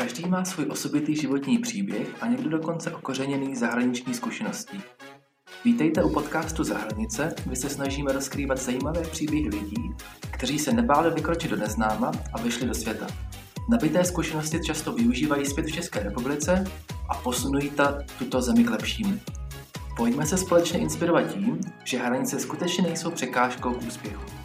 Každý má svůj osobitý životní příběh a někdo dokonce okořeněný zahraniční zkušeností. Vítejte u podcastu Zahranice, kde se snažíme rozkrývat zajímavé příběhy lidí, kteří se nebáli vykročit do neznáma a vyšli do světa. Nabité zkušenosti často využívají zpět v České republice a posunují ta tuto zemi k lepšímu. Pojďme se společně inspirovat tím, že hranice skutečně nejsou překážkou k úspěchu.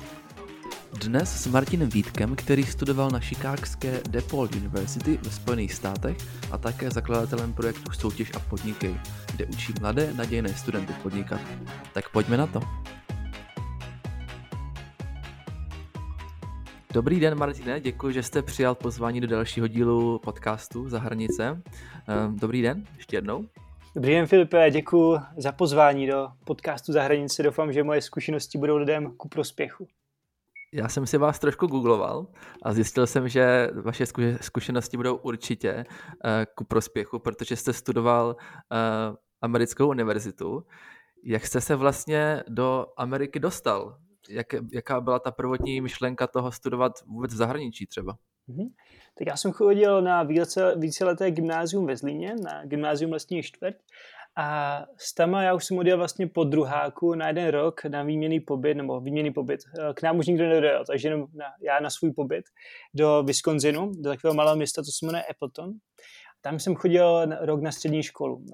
Dnes s Martinem Vítkem, který studoval na Chicagské DePaul University ve Spojených státech a také zakladatelem projektu Soutěž a podnikej, kde učí mladé nadějné studenty podnikat. Tak pojďme na to. Dobrý den, Martine, děkuji, že jste přijal pozvání do dalšího dílu podcastu Za hranice. Ehm, dobrý den, ještě jednou. Dobrý den, Filipe, děkuji za pozvání do podcastu Za hranice. Doufám, že moje zkušenosti budou lidem ku prospěchu. Já jsem si vás trošku googloval a zjistil jsem, že vaše zkušenosti budou určitě uh, ku prospěchu, protože jste studoval uh, americkou univerzitu. Jak jste se vlastně do Ameriky dostal? Jak, jaká byla ta prvotní myšlenka toho studovat vůbec v zahraničí třeba? Mm-hmm. Tak já jsem chodil na více, víceleté gymnázium ve Zlíně, na gymnázium lesní čtvrť a s Tama já už jsem odjel vlastně po druháku na jeden rok na výměný pobyt, nebo výměný pobyt. Eh, k nám už nikdo nedojel, takže jenom na, já na svůj pobyt do Wisconsinu, do takového malého města, to se jmenuje Appleton. Tam jsem chodil rok na střední školu.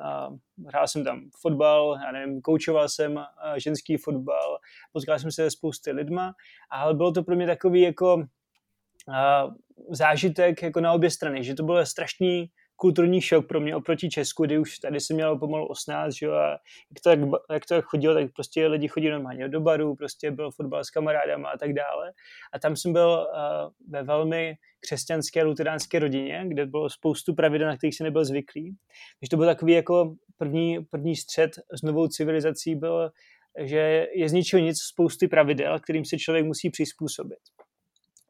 Hrál jsem tam fotbal, já nevím, koučoval jsem eh, ženský fotbal, potkal jsem se spousty lidma, ale bylo to pro mě takový jako eh, zážitek jako na obě strany, že to bylo strašný kulturní šok pro mě oproti Česku, kdy už tady jsem měl pomalu 18, že jo, a jak to, jak, jak to chodilo, tak prostě lidi chodí normálně do baru, prostě byl fotbal s kamarádama a tak dále. A tam jsem byl uh, ve velmi křesťanské luteránské rodině, kde bylo spoustu pravidel, na kterých se nebyl zvyklý. Takže to byl takový jako první, první střed s novou civilizací byl, že je z ničeho nic spousty pravidel, kterým se člověk musí přizpůsobit.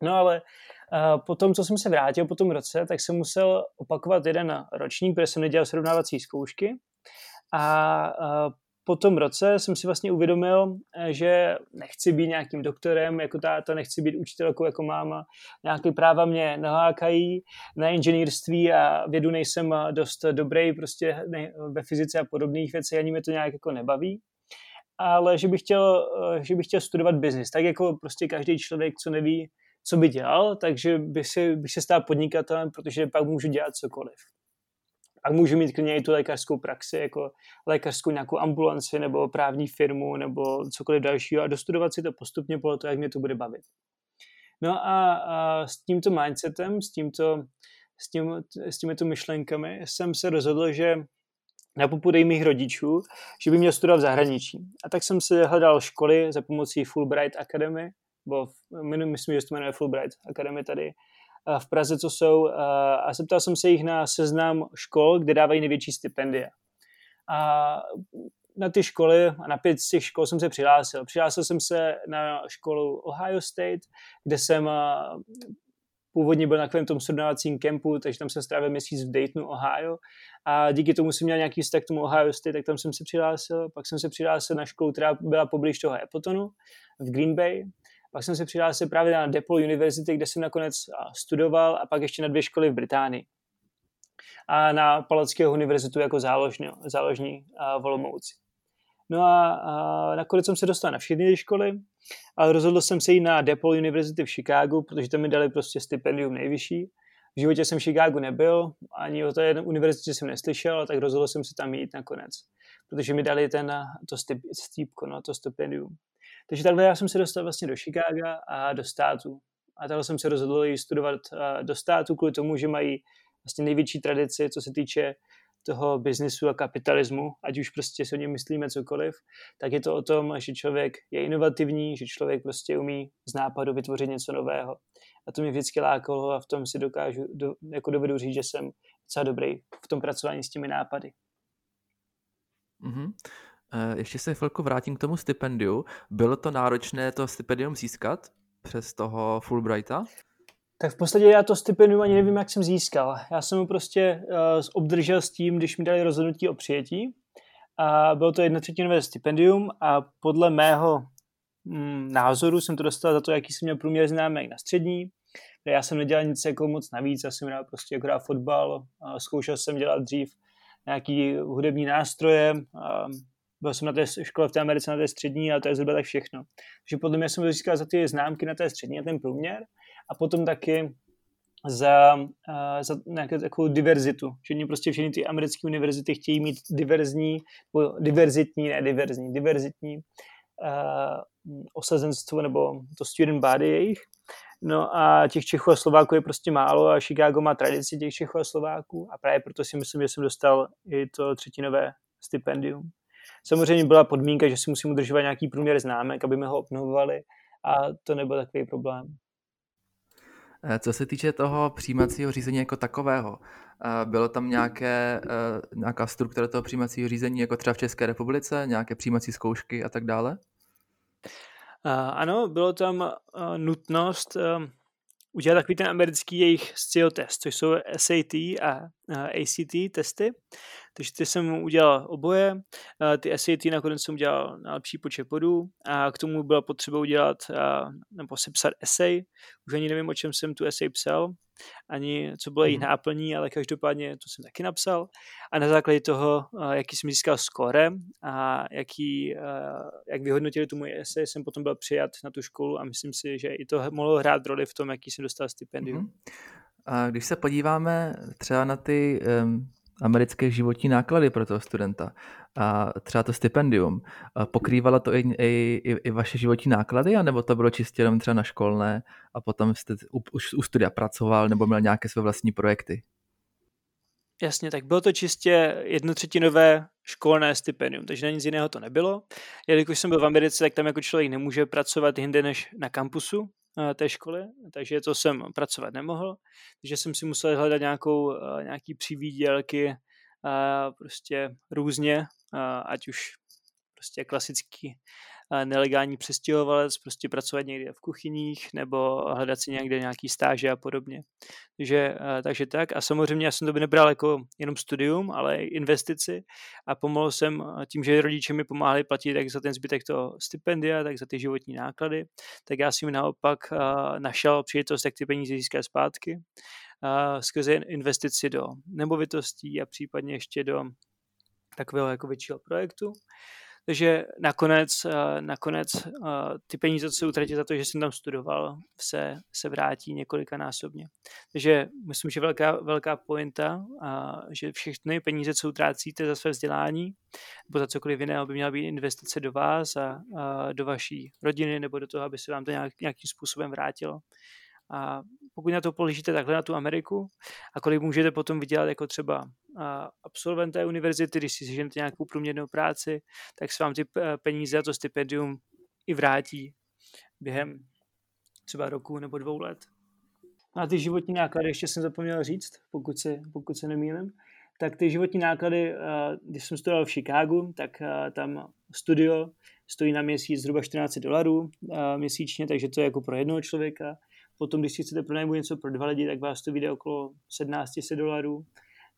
No ale po tom, co jsem se vrátil po tom roce, tak jsem musel opakovat jeden ročník, protože jsem nedělal srovnávací zkoušky. A po tom roce jsem si vlastně uvědomil, že nechci být nějakým doktorem jako táta, nechci být učitelkou jako máma. Nějaké práva mě nalákají na inženýrství a vědu nejsem dost dobrý prostě ve fyzice a podobných věcech, ani mě to nějak jako nebaví ale že bych chtěl, že bych chtěl studovat biznis. Tak jako prostě každý člověk, co neví, co by dělal, takže bych, si, bych se stal podnikatelem, protože pak můžu dělat cokoliv. A můžu mít klidně i tu lékařskou praxi, jako lékařskou nějakou ambulanci nebo právní firmu nebo cokoliv dalšího a dostudovat si to postupně podle toho, jak mě to bude bavit. No a, a s tímto mindsetem, s, tímto, s, tím, s těmito myšlenkami jsem se rozhodl, že na popudej mých rodičů, že by měl studovat v zahraničí. A tak jsem si hledal školy za pomocí Fulbright Academy, bo myslím, že se to jmenuje Fulbright Academy tady v Praze, co jsou, a zeptal jsem se jich na seznam škol, kde dávají největší stipendia. A na ty školy, a na pět z těch škol jsem se přihlásil. Přihlásil jsem se na školu Ohio State, kde jsem původně byl na takovém tom srovnávacím kempu, takže tam jsem strávil měsíc v Daytonu, Ohio. A díky tomu jsem měl nějaký vztah k tomu Ohio State, tak tam jsem se přihlásil. Pak jsem se přihlásil na školu, která byla poblíž toho Appletonu v Green Bay. Pak jsem se přihlásil právě na DePaul University, kde jsem nakonec studoval a pak ještě na dvě školy v Británii. A na Palackého univerzitu jako záložní, záložní v Olomouci. No a, a nakonec jsem se dostal na všechny školy, ale rozhodl jsem se jít na DePaul University v Chicagu, protože tam mi dali prostě stipendium nejvyšší. V životě jsem v Chicagu nebyl, ani o té univerzitě jsem neslyšel, tak rozhodl jsem se tam jít nakonec, protože mi dali ten, to stýpko, no, to stipendium. Takže takhle já jsem se dostal vlastně do Chicaga a do státu. A takhle jsem se rozhodl jít studovat do státu kvůli tomu, že mají vlastně největší tradici, co se týče toho biznisu a kapitalismu, ať už prostě si o něm myslíme cokoliv, tak je to o tom, že člověk je inovativní, že člověk prostě umí z nápadu vytvořit něco nového. A to mě vždycky lákalo a v tom si dokážu, do, jako dovedu říct, že jsem docela dobrý v tom pracování s těmi nápady. Mm-hmm. Ještě se chvilku vrátím k tomu stipendiu. Bylo to náročné to stipendium získat přes toho Fulbrighta? Tak v podstatě já to stipendium ani nevím, jak jsem získal. Já jsem ho prostě uh, obdržel s tím, když mi dali rozhodnutí o přijetí. A bylo to jednotřetinové stipendium a podle mého mm, názoru jsem to dostal za to, jaký jsem měl průměr známek na střední. Já jsem nedělal nic jako moc navíc, já jsem hrál prostě akorát fotbal, a zkoušel jsem dělat dřív nějaký hudební nástroje, byl jsem na té škole v té Americe na té střední, ale to je zhruba tak všechno. Takže podle mě jsem získal za ty známky na té střední a ten průměr a potom taky za, uh, za nějakou takovou diverzitu. Že mě prostě všechny ty americké univerzity chtějí mít diverzní, diverzitní, ne diverzní, diverzitní uh, osazenstvo nebo to student body jejich. No a těch Čechů a Slováků je prostě málo a Chicago má tradici těch Čechů a Slováků a právě proto si myslím, že jsem dostal i to třetinové stipendium. Samozřejmě byla podmínka, že si musím udržovat nějaký průměr známek, aby mi ho obnovovali a to nebyl takový problém. Eh, co se týče toho přijímacího řízení jako takového, eh, bylo tam nějaké, eh, nějaká struktura toho přijímacího řízení, jako třeba v České republice, nějaké přijímací zkoušky a tak dále? Ano, bylo tam nutnost udělat takový ten americký jejich SCIO test, což jsou SAT a ACT testy. Takže ty jsem udělal oboje. Ty SAT nakonec jsem udělal na lepší počet bodů a k tomu bylo potřeba udělat nebo sepsat essay. Už ani nevím, o čem jsem tu essay psal, ani co bylo mhm. náplní, ale každopádně to jsem taky napsal. A na základě toho, jaký jsem získal skóre a jaký, jak vyhodnotili tu moje essay, jsem potom byl přijat na tu školu a myslím si, že i to mohlo hrát roli v tom, jaký jsem dostal stipendium. Mm-hmm. A když se podíváme třeba na ty um, americké životní náklady pro toho studenta a třeba to stipendium, pokrývalo to i, i, i vaše životní náklady, anebo to bylo čistě jenom třeba na školné a potom jste už u studia pracoval nebo měl nějaké své vlastní projekty? Jasně, tak bylo to čistě jednotřetinové školné stipendium, takže na nic jiného to nebylo. Jelikož jsem byl v Americe, tak tam jako člověk nemůže pracovat jinde než na kampusu, té školy, takže to jsem pracovat nemohl, takže jsem si musel hledat nějakou, eh, nějaký přivídělky eh, prostě různě, ať už prostě klasický nelegální přestěhovalec, prostě pracovat někde v kuchyních nebo hledat si někde nějaký stáže a podobně. Takže, takže tak. A samozřejmě já jsem to by nebral jako jenom studium, ale i investici a pomohl jsem tím, že rodiče mi pomáhali platit jak za ten zbytek toho stipendia, tak za ty životní náklady, tak já jsem naopak našel příležitost, jak ty peníze získat zpátky skrze investici do nemovitostí a případně ještě do takového jako většího projektu. Takže nakonec, eh, nakonec eh, ty peníze, co se utratí za to, že jsem tam studoval, se, se vrátí několikanásobně. Takže myslím, že velká, velká pointa, že všechny peníze, co utrácíte za své vzdělání, nebo za cokoliv jiného, by měla být investice do vás a, a do vaší rodiny, nebo do toho, aby se vám to nějak, nějakým způsobem vrátilo. A pokud na to položíte takhle na tu Ameriku a kolik můžete potom vydělat jako třeba absolvent té univerzity, když si seženete nějakou průměrnou práci, tak se vám ty peníze a to stipendium i vrátí během třeba roku nebo dvou let. A ty životní náklady, ještě jsem zapomněl říct, pokud se, pokud se nemýlím, tak ty životní náklady, když jsem studoval v Chicagu, tak tam studio stojí na měsíc zhruba 14 dolarů měsíčně, takže to je jako pro jednoho člověka. Potom, když si chcete pronajmout něco pro dva lidi, tak vás to vyjde okolo 1700 dolarů.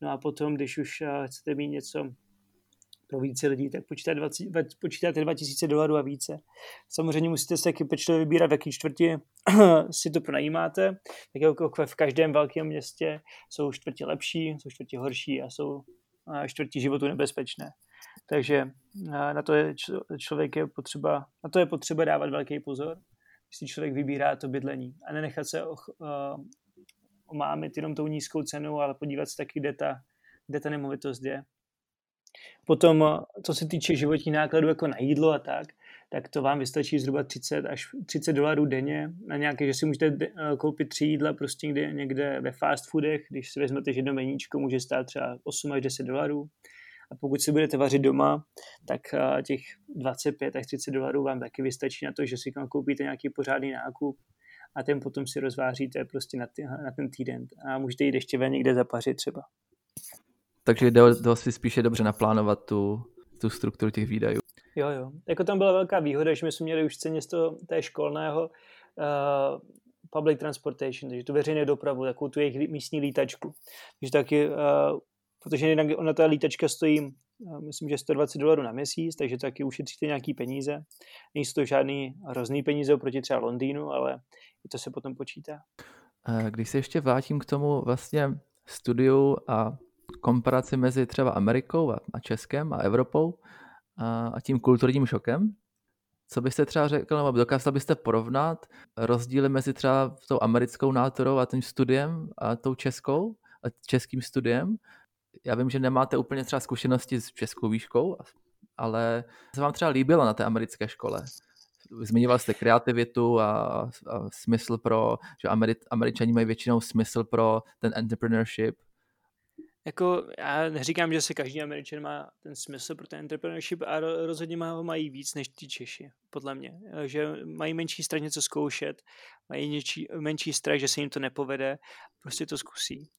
No a potom, když už eh, chcete mít něco pro více lidí, tak počítáte, 20, počítáte 2000 dolarů a více. Samozřejmě musíte se taky pečlivě vybírat, v jaký čtvrti si to pronajímáte. Tak jako v každém velkém městě jsou čtvrti lepší, jsou čtvrti horší a jsou čtvrti životu nebezpečné. Takže eh, na to je člověk je potřeba, na to je potřeba dávat velký pozor si člověk vybírá to bydlení. A nenechat se uh, omámit jenom tou nízkou cenou, ale podívat se taky, kde ta, kde ta nemovitost je. Potom, eh, co se týče životní nákladů jako na jídlo a tak, tak to vám vystačí zhruba 30 až 30 dolarů denně na nějaké, že si můžete eh, koupit tři jídla prostě někde, někde ve fast foodech, když si vezmete, že jedno meníčko může stát třeba 8 až 10 dolarů a pokud si budete vařit doma, tak eh, těch 25 až 30 dolarů vám taky vystačí na to, že si tam koupíte nějaký pořádný nákup a ten potom si rozváříte prostě na, ty, na ten týden a můžete jít ještě ven někde zapařit třeba. Takže jde o si spíše dobře naplánovat tu, tu strukturu těch výdajů. Jo, jo. Jako tam byla velká výhoda, že my jsme měli už ceně z toho, té školného uh, public transportation, takže tu veřejnou dopravu, takovou tu jejich místní lítačku. Takže taky uh, protože jinak ona ta lítačka stojí, eh, myslím, že 120 dolarů na měsíc, takže taky ušetříte nějaký peníze. Nejsou to žádný hrozný peníze oproti třeba Londýnu, ale i to se potom počítá. Eh, když se ještě vrátím k tomu vlastně studiu a komparaci mezi třeba Amerikou a Českem a Evropou a tím kulturním šokem, co byste třeba řekl, nebo dokázal byste porovnat rozdíly mezi třeba tou americkou nátorou a tím studiem a tou českou, a českým studiem? Já vím, že nemáte úplně třeba zkušenosti s českou výškou, ale se vám třeba líbilo na té americké škole? Zmiňoval jste kreativitu a, a smysl pro, že Ameri, američani mají většinou smysl pro ten entrepreneurship, jako já neříkám, že se každý Američan má ten smysl pro ten entrepreneurship a rozhodně ho mají víc než ty Češi, podle mě. Že mají menší strach něco zkoušet, mají něčí, menší strach, že se jim to nepovede, prostě to zkusí.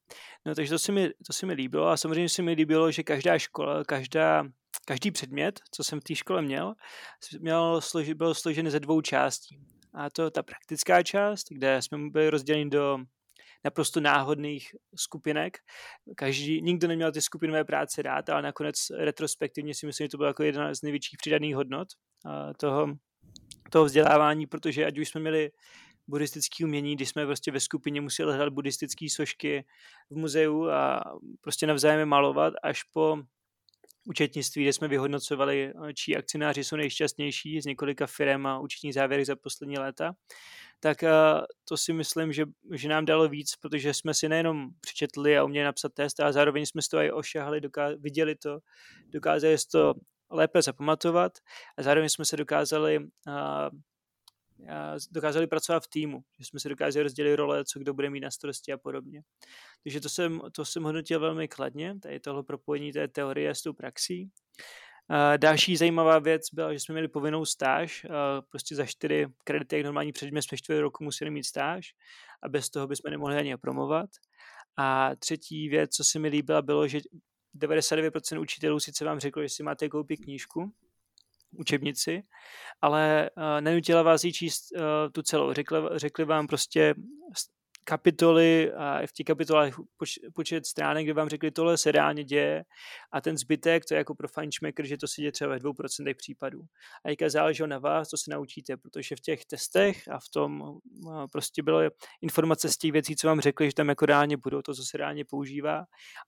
No takže to se mi, to se mi líbilo a samozřejmě se mi líbilo, že každá škola, každá, každý předmět, co jsem v té škole měl, měl byl složen ze dvou částí. A to ta praktická část, kde jsme byli rozděleni do naprosto náhodných skupinek. Každý, nikdo neměl ty skupinové práce rád, ale nakonec retrospektivně si myslím, že to byla jako jedna z největších přidaných hodnot toho, toho vzdělávání, protože ať už jsme měli buddhistické umění, když jsme prostě ve skupině museli hledat buddhistické sošky v muzeu a prostě navzájem malovat, až po účetnictví, kde jsme vyhodnocovali, čí akcionáři jsou nejšťastnější z několika firm a účetní závěry za poslední léta tak uh, to si myslím, že, že nám dalo víc, protože jsme si nejenom přečetli a uměli napsat test, ale zároveň jsme si to i ošahali, doká- viděli to, dokázali to lépe zapamatovat a zároveň jsme se dokázali uh, dokázali pracovat v týmu, že jsme si dokázali rozdělit role, co kdo bude mít na starosti a podobně. Takže to jsem, to jsem hodnotil velmi kladně, tady tohle propojení té teorie s tou praxí. Další zajímavá věc byla, že jsme měli povinnou stáž, prostě za čtyři kredity, jak normální předmět jsme čtyři roku museli mít stáž a bez toho bychom nemohli ani promovat. A třetí věc, co se mi líbila, bylo, že 99% učitelů sice vám řeklo, že si máte koupit knížku, učebnici, ale uh, nenutila vás jí číst tu celou. Řekli, řekli vám prostě kapitoly a v těch kapitolách poč, počet stránek, kde vám řekli, tohle se reálně děje a ten zbytek, to je jako pro fajnšmekr, že to se děje třeba ve 2% případů. A jaká záleží na vás, to se naučíte, protože v těch testech a v tom prostě bylo informace z těch věcí, co vám řekli, že tam jako reálně budou, to, co se reálně používá.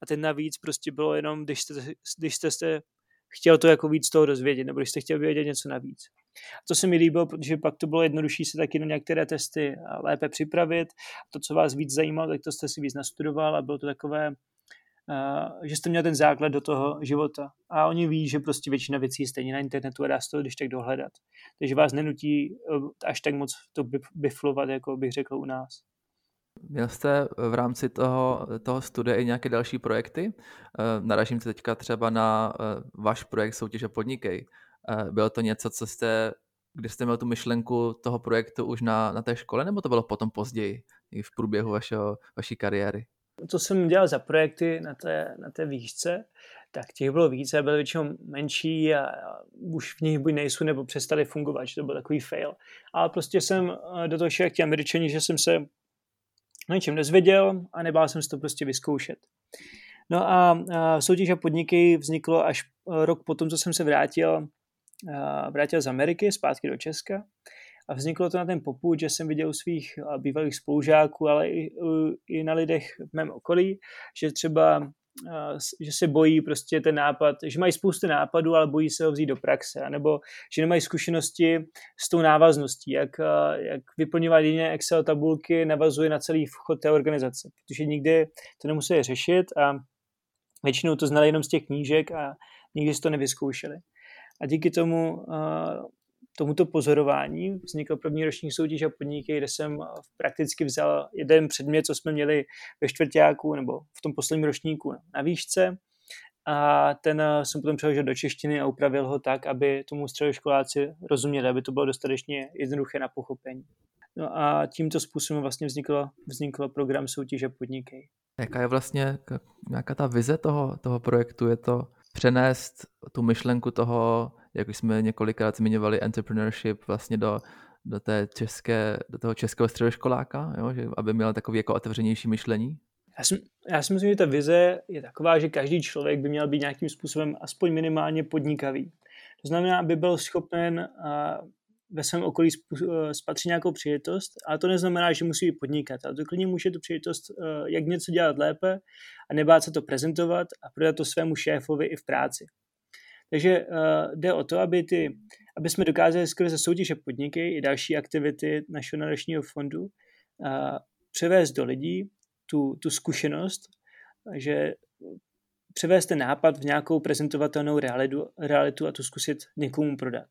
A ten navíc prostě bylo jenom, když jste, když jste, jste chtěl to jako víc toho dozvědět, nebo když jste chtěl vědět něco navíc. To se mi líbilo, protože pak to bylo jednodušší se taky na některé testy lépe připravit. To, co vás víc zajímalo, tak to jste si víc nastudoval a bylo to takové, že jste měl ten základ do toho života. A oni ví, že prostě většina věcí je stejně na internetu a dá se to když tak dohledat. Takže vás nenutí e, až tak moc to biflovat, jako bych řekl u nás. Měl jste v rámci toho, toho studia i nějaké další projekty? Eh, naražím se teďka třeba na eh, váš projekt Soutěže podnikej. Eh, bylo to něco, co jste, kdy jste měl tu myšlenku toho projektu už na, na té škole, nebo to bylo potom později, v průběhu vašeho, vaší kariéry? Co jsem dělal za projekty na té, na té výšce, tak těch bylo více, byly většinou menší a, už v nich buď nejsou nebo přestali fungovat, že to byl takový fail. Ale prostě jsem do toho šel jak ti američani, že jsem se o něčem nezvěděl a nebál jsem si to prostě vyzkoušet. No a, a soutěž a podniky vzniklo až rok potom, co jsem se vrátil, vrátil z Ameriky zpátky do Česka. A vzniklo to na ten popud, že jsem viděl u svých bývalých spolužáků, ale i, i na lidech v mém okolí, že třeba že se bojí prostě ten nápad, že mají spoustu nápadů, ale bojí se ho vzít do praxe, nebo že nemají zkušenosti s tou návazností, jak, jak vyplňovat jiné Excel tabulky navazuje na celý vchod té organizace, protože nikdy to nemuseli řešit a většinou to znali jenom z těch knížek a nikdy si to nevyzkoušeli. A díky tomu tomuto pozorování vznikl první roční soutěž a podniky, kde jsem prakticky vzal jeden předmět, co jsme měli ve čtvrtáku nebo v tom posledním ročníku na výšce a ten jsem potom přeložil do češtiny a upravil ho tak, aby tomu středoškoláci rozuměli, aby to bylo dostatečně jednoduché na pochopení. No a tímto způsobem vlastně vznikl, vznikl program soutěže podnikej. Jaká je vlastně nějaká ta vize toho, toho projektu? Je to přenést tu myšlenku toho jak už jsme několikrát zmiňovali, entrepreneurship vlastně do, do, té české, do toho českého středoškoláka, jo? Že, aby měl takový jako otevřenější myšlení? Já si, já si myslím, že ta vize je taková, že každý člověk by měl být nějakým způsobem aspoň minimálně podnikavý. To znamená, aby byl schopen ve svém okolí spatří nějakou příležitost, ale to neznamená, že musí podnikat. Ale to klidně může tu příležitost, jak něco dělat lépe a nebát se to prezentovat a prodat to svému šéfovi i v práci. Takže uh, jde o to, aby, ty, aby jsme dokázali skrze soutěže podniky i další aktivity našeho nadačního fondu uh, převést do lidí tu, tu zkušenost, že převést ten nápad v nějakou prezentovatelnou realitu, realitu a to zkusit někomu prodat.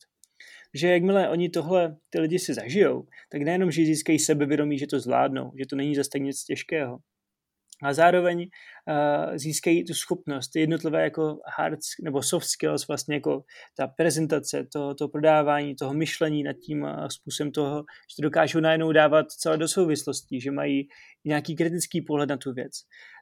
Že jakmile oni tohle, ty lidi si zažijou, tak nejenom, že získají sebevědomí, že to zvládnou, že to není zase tak nic těžkého, a zároveň uh, získají tu schopnost, jednotlivé jako hard nebo soft skills, vlastně jako ta prezentace, to, to prodávání, toho myšlení nad tím uh, způsobem toho, že to dokážou najednou dávat celé do souvislostí, že mají nějaký kritický pohled na tu věc.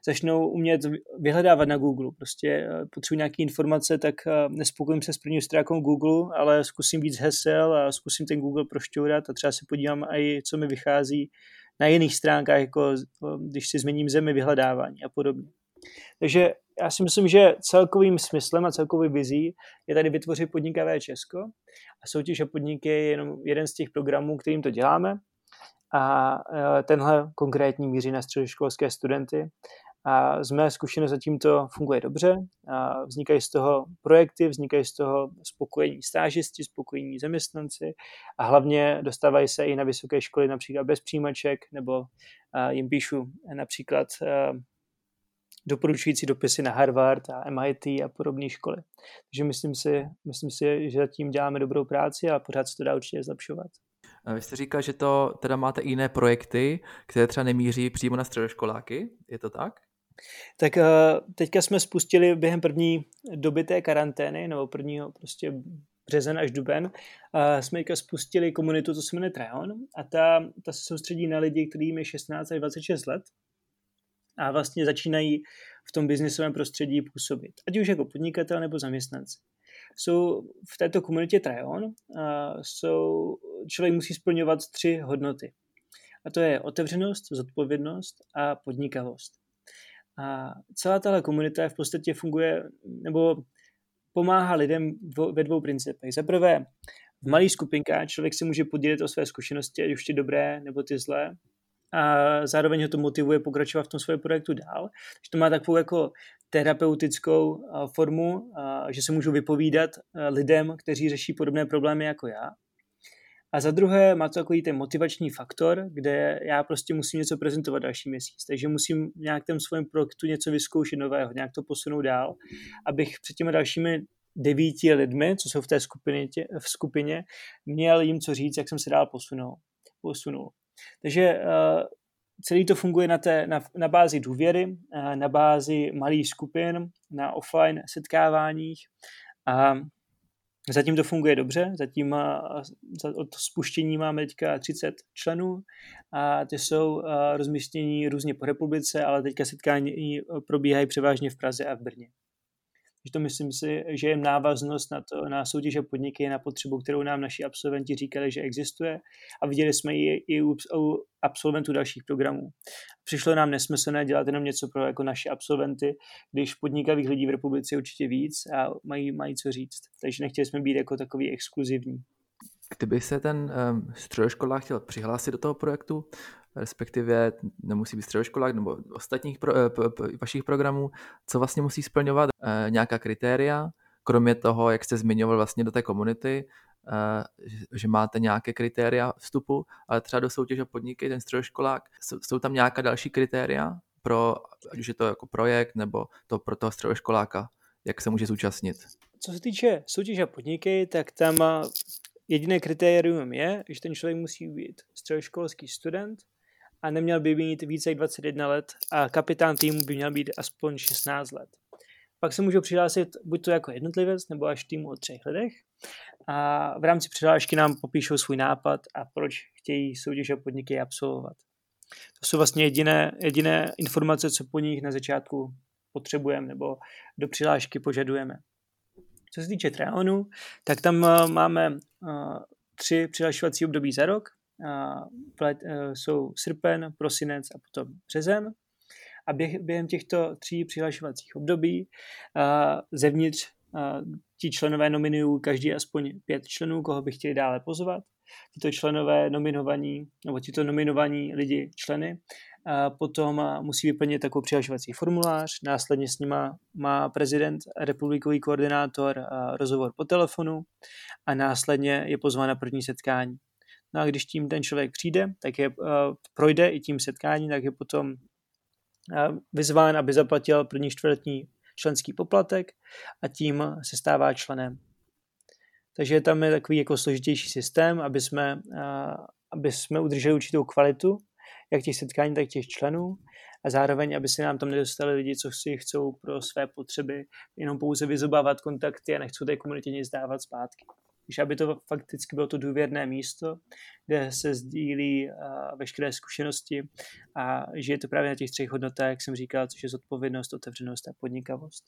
Začnou umět vyhledávat na Google, prostě uh, potřebuji nějaké informace, tak uh, nespokojím se s první stránkou Google, ale zkusím víc hesel a zkusím ten Google prošťourat a třeba se podívám i, co mi vychází na jiných stránkách, jako když si změním zemi vyhledávání a podobně. Takže já si myslím, že celkovým smyslem a celkový vizí je tady vytvořit podnikavé Česko. A soutěž a podniky je jenom jeden z těch programů, kterým to děláme. A e, tenhle konkrétní míří na středoškolské studenty a z mé zkušenosti zatím to funguje dobře. A vznikají z toho projekty, vznikají z toho spokojení stážisti, spokojení zaměstnanci a hlavně dostávají se i na vysoké školy například bez přijímaček nebo jim píšu například doporučující dopisy na Harvard a MIT a podobné školy. Takže myslím si, myslím si, že zatím děláme dobrou práci a pořád se to dá určitě zlepšovat. Vy jste říkal, že to teda máte jiné projekty, které třeba nemíří přímo na středoškoláky, je to tak? Tak eh, teďka jsme spustili během první doby té karantény, nebo prvního prostě březen až duben, uh, jsme teďka spustili komunitu, co se jmenuje Treon a ta, ta se soustředí na lidi, kterým je 16 až 26 let a vlastně začínají v tom biznisovém prostředí působit, ať už jako podnikatel nebo zaměstnanci. Jsou v této komunitě Treon, uh, jsou, člověk musí splňovat tři hodnoty. A to je otevřenost, zodpovědnost a podnikavost. A celá tahle komunita v podstatě funguje, nebo pomáhá lidem ve dvou principech. Za prvé, v malých skupinkách člověk se může podělit o své zkušenosti, ať už ty dobré nebo ty zlé, a zároveň ho to motivuje pokračovat v tom svém projektu dál. Takže to má takovou jako terapeutickou formu, že se můžu vypovídat lidem, kteří řeší podobné problémy jako já. A za druhé má to takový ten motivační faktor, kde já prostě musím něco prezentovat další měsíc. Takže musím nějak ten svém projektu něco vyzkoušet nového, nějak to posunout dál, abych před těmi dalšími devíti lidmi, co jsou v té skupině, v skupině měl jim co říct, jak jsem se dál posunul. posunul. Takže uh, celý to funguje na, té, na, na bázi důvěry, uh, na bázi malých skupin, na offline setkáváních a Zatím to funguje dobře, zatím od spuštění máme teďka 30 členů a ty jsou rozmístění různě po republice, ale teďka setkání probíhají převážně v Praze a v Brně. Takže to myslím si, že je návaznost na, to, na soutěže podniky, na potřebu, kterou nám naši absolventi říkali, že existuje a viděli jsme ji i u, u absolventů dalších programů. Přišlo nám nesmyslné dělat jenom něco pro jako naše absolventy, když podnikavých lidí v republice je určitě víc a mají, mají co říct. Takže nechtěli jsme být jako takový exkluzivní. Kdyby se ten um, středoškolák chtěl přihlásit do toho projektu, respektive nemusí být středoškolák nebo ostatních pro, eh, p, p, vašich programů, co vlastně musí splňovat e, nějaká kritéria, kromě toho, jak jste zmiňoval vlastně do té komunity, e, že máte nějaké kritéria vstupu, ale třeba do soutěže podniky, ten středoškolák, jsou, jsou tam nějaká další kritéria pro, ať už je to jako projekt nebo to pro toho středoškoláka, jak se může zúčastnit? Co se týče soutěže podniky, tak tam jediné kritérium je, že ten člověk musí být středoškolský student, a neměl by mít více jak 21 let a kapitán týmu by měl být aspoň 16 let. Pak se můžou přihlásit buď to jako jednotlivec nebo až týmu o třech lidech a v rámci přihlášky nám popíšou svůj nápad a proč chtějí soutěž a podniky absolvovat. To jsou vlastně jediné, jediné informace, co po nich na začátku potřebujeme nebo do přihlášky požadujeme. Co se týče Treonu, tak tam eh, máme uh, tři přihlašovací období za rok Eh, jsou srpen, prosinec a potom březen. A během těchto tří přihlašovacích období zevnitř ti členové nominují každý aspoň pět členů, koho by chtěli dále pozvat. tyto členové nominovaní, nebo tyto nominovaní lidi členy, potom musí vyplnit takový přihlašovací formulář, následně s nima má prezident republikový koordinátor rozhovor po telefonu a následně je pozván na první setkání. No a když tím ten člověk přijde, tak je, projde i tím setkání, tak je potom vyzván, aby zaplatil první čtvrtní členský poplatek a tím se stává členem. Takže tam je takový jako složitější systém, aby jsme, aby jsme udrželi určitou kvalitu, jak těch setkání, tak těch členů a zároveň, aby se nám tam nedostali lidi, co si chcou pro své potřeby jenom pouze vyzobávat kontakty a nechcou té komunitě nic dávat zpátky. Takže aby to fakticky bylo to důvěrné místo, kde se sdílí uh, veškeré zkušenosti a že je to právě na těch třech hodnotách, jak jsem říkal, což je zodpovědnost, otevřenost a podnikavost.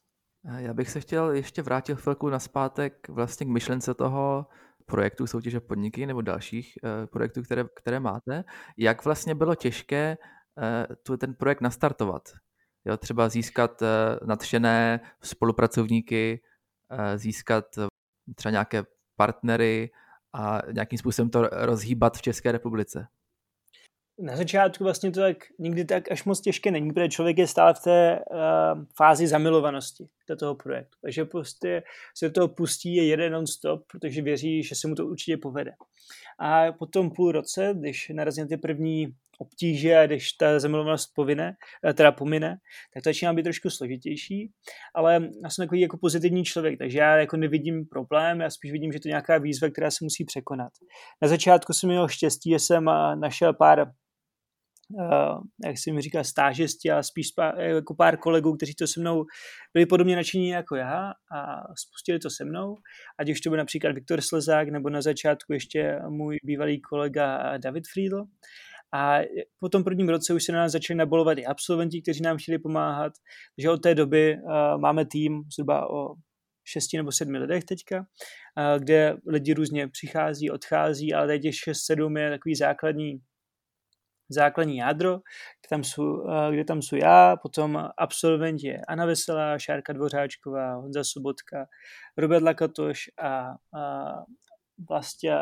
Já bych se chtěl ještě vrátit chvilku naspátek vlastně k myšlence toho projektu soutěže podniky nebo dalších uh, projektů, které, které máte. Jak vlastně bylo těžké tu, ten projekt nastartovat? Jo, třeba získat nadšené spolupracovníky, získat třeba nějaké partnery a nějakým způsobem to rozhýbat v České republice? Na začátku vlastně to tak nikdy tak až moc těžké není, protože člověk je stále v té uh, fázi zamilovanosti do toho projektu. Takže prostě se to pustí je jeden non-stop, protože věří, že se mu to určitě povede. A potom půl roce, když narazí na ty první obtíže když ta zamilovanost povine, eh, teda pomine, tak to začíná být trošku složitější, ale já jsem takový jako pozitivní člověk, takže já jako nevidím problém, já spíš vidím, že to je nějaká výzva, která se musí překonat. Na začátku jsem měl štěstí, že jsem eh, našel pár Uh, jak mi říká, stážisti a spíš pár, jako pár kolegů, kteří to se mnou byli podobně nadšení jako já a spustili to se mnou. Ať už to byl například Viktor Slezák nebo na začátku ještě můj bývalý kolega David Friedl. A po tom prvním roce už se na nás začali nabolovat i absolventi, kteří nám chtěli pomáhat. Takže od té doby uh, máme tým zhruba o šesti nebo sedmi lidech teďka, uh, kde lidi různě přichází, odchází, ale teď těch šest, sedm je takový základní základní jádro, kde tam, jsou, kde tam jsou já, potom absolvent je Anna Veselá, Šárka Dvořáčková, Honza Sobotka, Robert Lakatoš a, a Vlastě,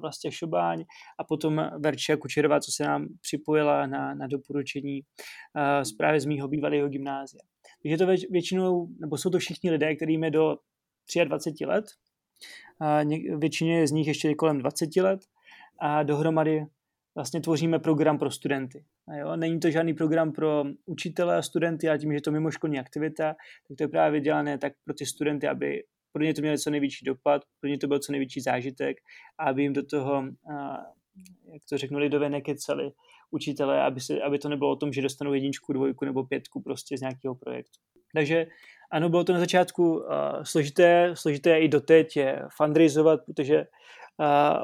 Vlastě Šobáň a potom Verča Kučerová, co se nám připojila na, na doporučení uh, právě z mýho bývalého gymnázia. Takže to většinou, nebo jsou to všichni lidé, kterým je do 23 let, uh, většině z nich ještě kolem 20 let a dohromady vlastně tvoříme program pro studenty. A jo, není to žádný program pro učitele a studenty, ale tím, že je to mimoškolní aktivita, tak to je právě dělané tak pro ty studenty, aby pro ně to mělo co největší dopad, pro ně to byl co největší zážitek aby jim do toho, jak to řeknu, lidové nekecali učitele, aby, se, aby to nebylo o tom, že dostanou jedničku, dvojku nebo pětku prostě z nějakého projektu. Takže ano, bylo to na začátku uh, složité, složité i doteď je fundraizovat, protože uh,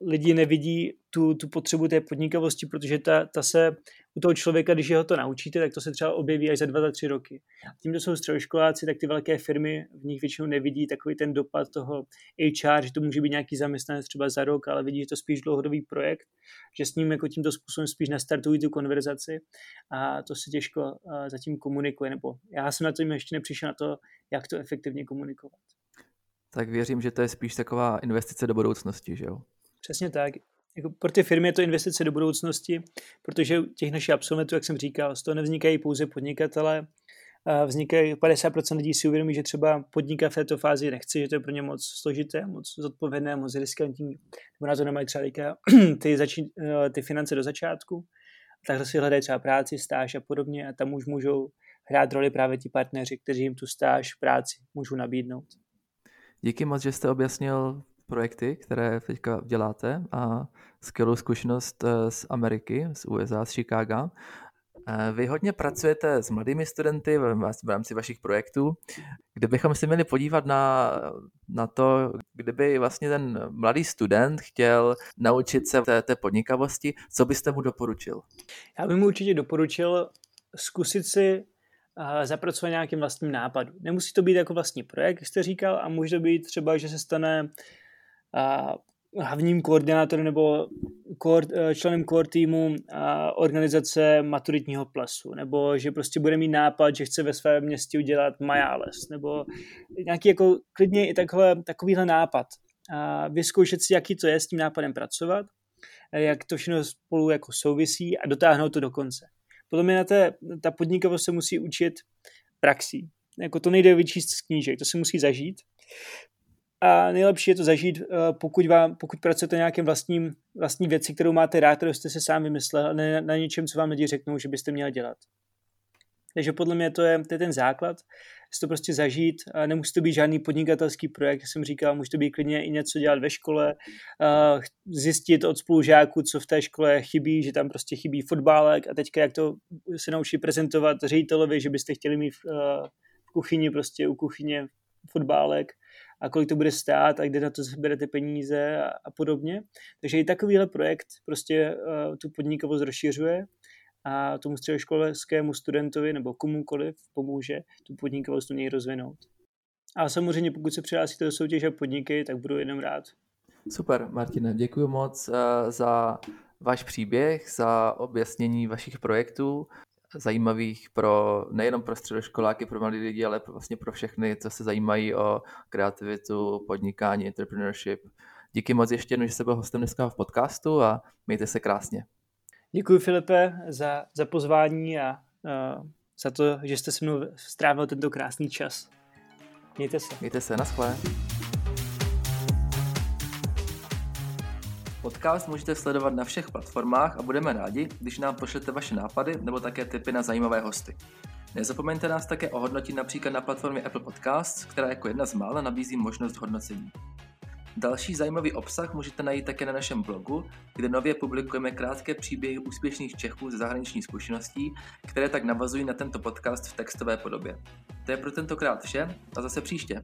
lidi nevidí tu, tu potřebu té podnikavosti, protože ta, ta se u toho člověka, když ho to naučíte, tak to se třeba objeví až za dva, za tři roky. Tím, že jsou středoškoláci, tak ty velké firmy v nich většinou nevidí takový ten dopad toho HR, že to může být nějaký zaměstnanec třeba za rok, ale vidí, že to spíš dlouhodobý projekt, že s ním jako tímto způsobem spíš nastartují tu konverzaci a to se těžko zatím komunikuje, nebo já jsem na to ještě nepřišel na to, jak to efektivně komunikovat. Tak věřím, že to je spíš taková investice do budoucnosti, že jo? Přesně tak. Jako pro ty firmy je to investice do budoucnosti, protože těch našich absolventů, jak jsem říkal, z toho nevznikají pouze podnikatele, vznikají 50% lidí si uvědomí, že třeba podnikat v této fázi nechci, že to je pro ně moc složité, moc zodpovědné, moc riskantní, nebo na to nemají třeba ty, začí, eh, ty finance do začátku. Takže si hledají třeba práci, stáž a podobně a tam už můžou hrát roli právě ti partneři, kteří jim tu stáž, práci můžou nabídnout. Díky moc, že jste objasnil projekty, které teďka děláte a skvělou zkušenost eh, z Ameriky, z USA, z Chicaga. Eh, vy hodně pracujete s mladými studenty v rámci vašich projektů. Kdybychom se měli podívat na, na to, kdyby vlastně ten mladý student chtěl naučit se té, té podnikavosti, co byste mu doporučil? Já bych mu určitě doporučil zkusit si uh, zapracovat nějakým vlastním nápadu. Nemusí to být jako vlastní projekt, jak jste říkal, a může to být třeba, že se stane hlavním koordinátorem nebo core, členem core týmu organizace maturitního plesu, nebo že prostě bude mít nápad, že chce ve svém městě udělat Majales, nebo nějaký jako klidně i takhle, takovýhle nápad. a vyzkoušet si, jaký to je s tím nápadem pracovat, jak to všechno spolu jako souvisí a dotáhnout to do konce. Potom je na té, ta podnikavost se musí učit praxí. Jako to nejde vyčíst z knížek, to se musí zažít. A nejlepší je to zažít, eh, pokud, vám, pokud pracujete na nějakém vlastním, vlastní věci, kterou máte rád, kterou jste se sám vymyslel, ne na něčem, co vám lidi řeknou, že byste měl dělat. Takže podle mě to je, to je ten základ, si to prostě zažít. Nemusí to být žádný podnikatelský projekt, jak jsem říkal, může to být klidně i něco dělat ve škole, zjistit od spolužáků, co v té škole chybí, že tam prostě chybí fotbálek a teďka jak to se naučí prezentovat ředitelovi, že byste chtěli mít v kuchyni, prostě u kuchyně fotbálek a kolik to bude stát a kde na to zberete peníze a, a podobně. Takže i takovýhle projekt prostě uh, tu podnikovost rozšiřuje a tomu středoškolskému studentovi nebo komukoliv pomůže tu podnikavost u něj rozvinout. A samozřejmě pokud se přihlásíte do soutěže podniky, tak budu jenom rád. Super, Martine, děkuji moc uh, za váš příběh, za objasnění vašich projektů, zajímavých pro nejenom pro středoškoláky, pro mladé lidi, ale vlastně pro všechny, co se zajímají o kreativitu, podnikání, entrepreneurship. Díky moc ještě jednou, že jste byl hostem dneska v podcastu a mějte se krásně. Děkuji Filipe za, za pozvání a uh, za to, že jste se mnou strávil tento krásný čas. Mějte se. Mějte se, naschle. Podcast můžete sledovat na všech platformách a budeme rádi, když nám pošlete vaše nápady nebo také tipy na zajímavé hosty. Nezapomeňte nás také ohodnotit například na platformě Apple Podcasts, která jako jedna z mála nabízí možnost hodnocení. Další zajímavý obsah můžete najít také na našem blogu, kde nově publikujeme krátké příběhy úspěšných Čechů ze zahraniční zkušeností, které tak navazují na tento podcast v textové podobě. To je pro tentokrát vše a zase příště.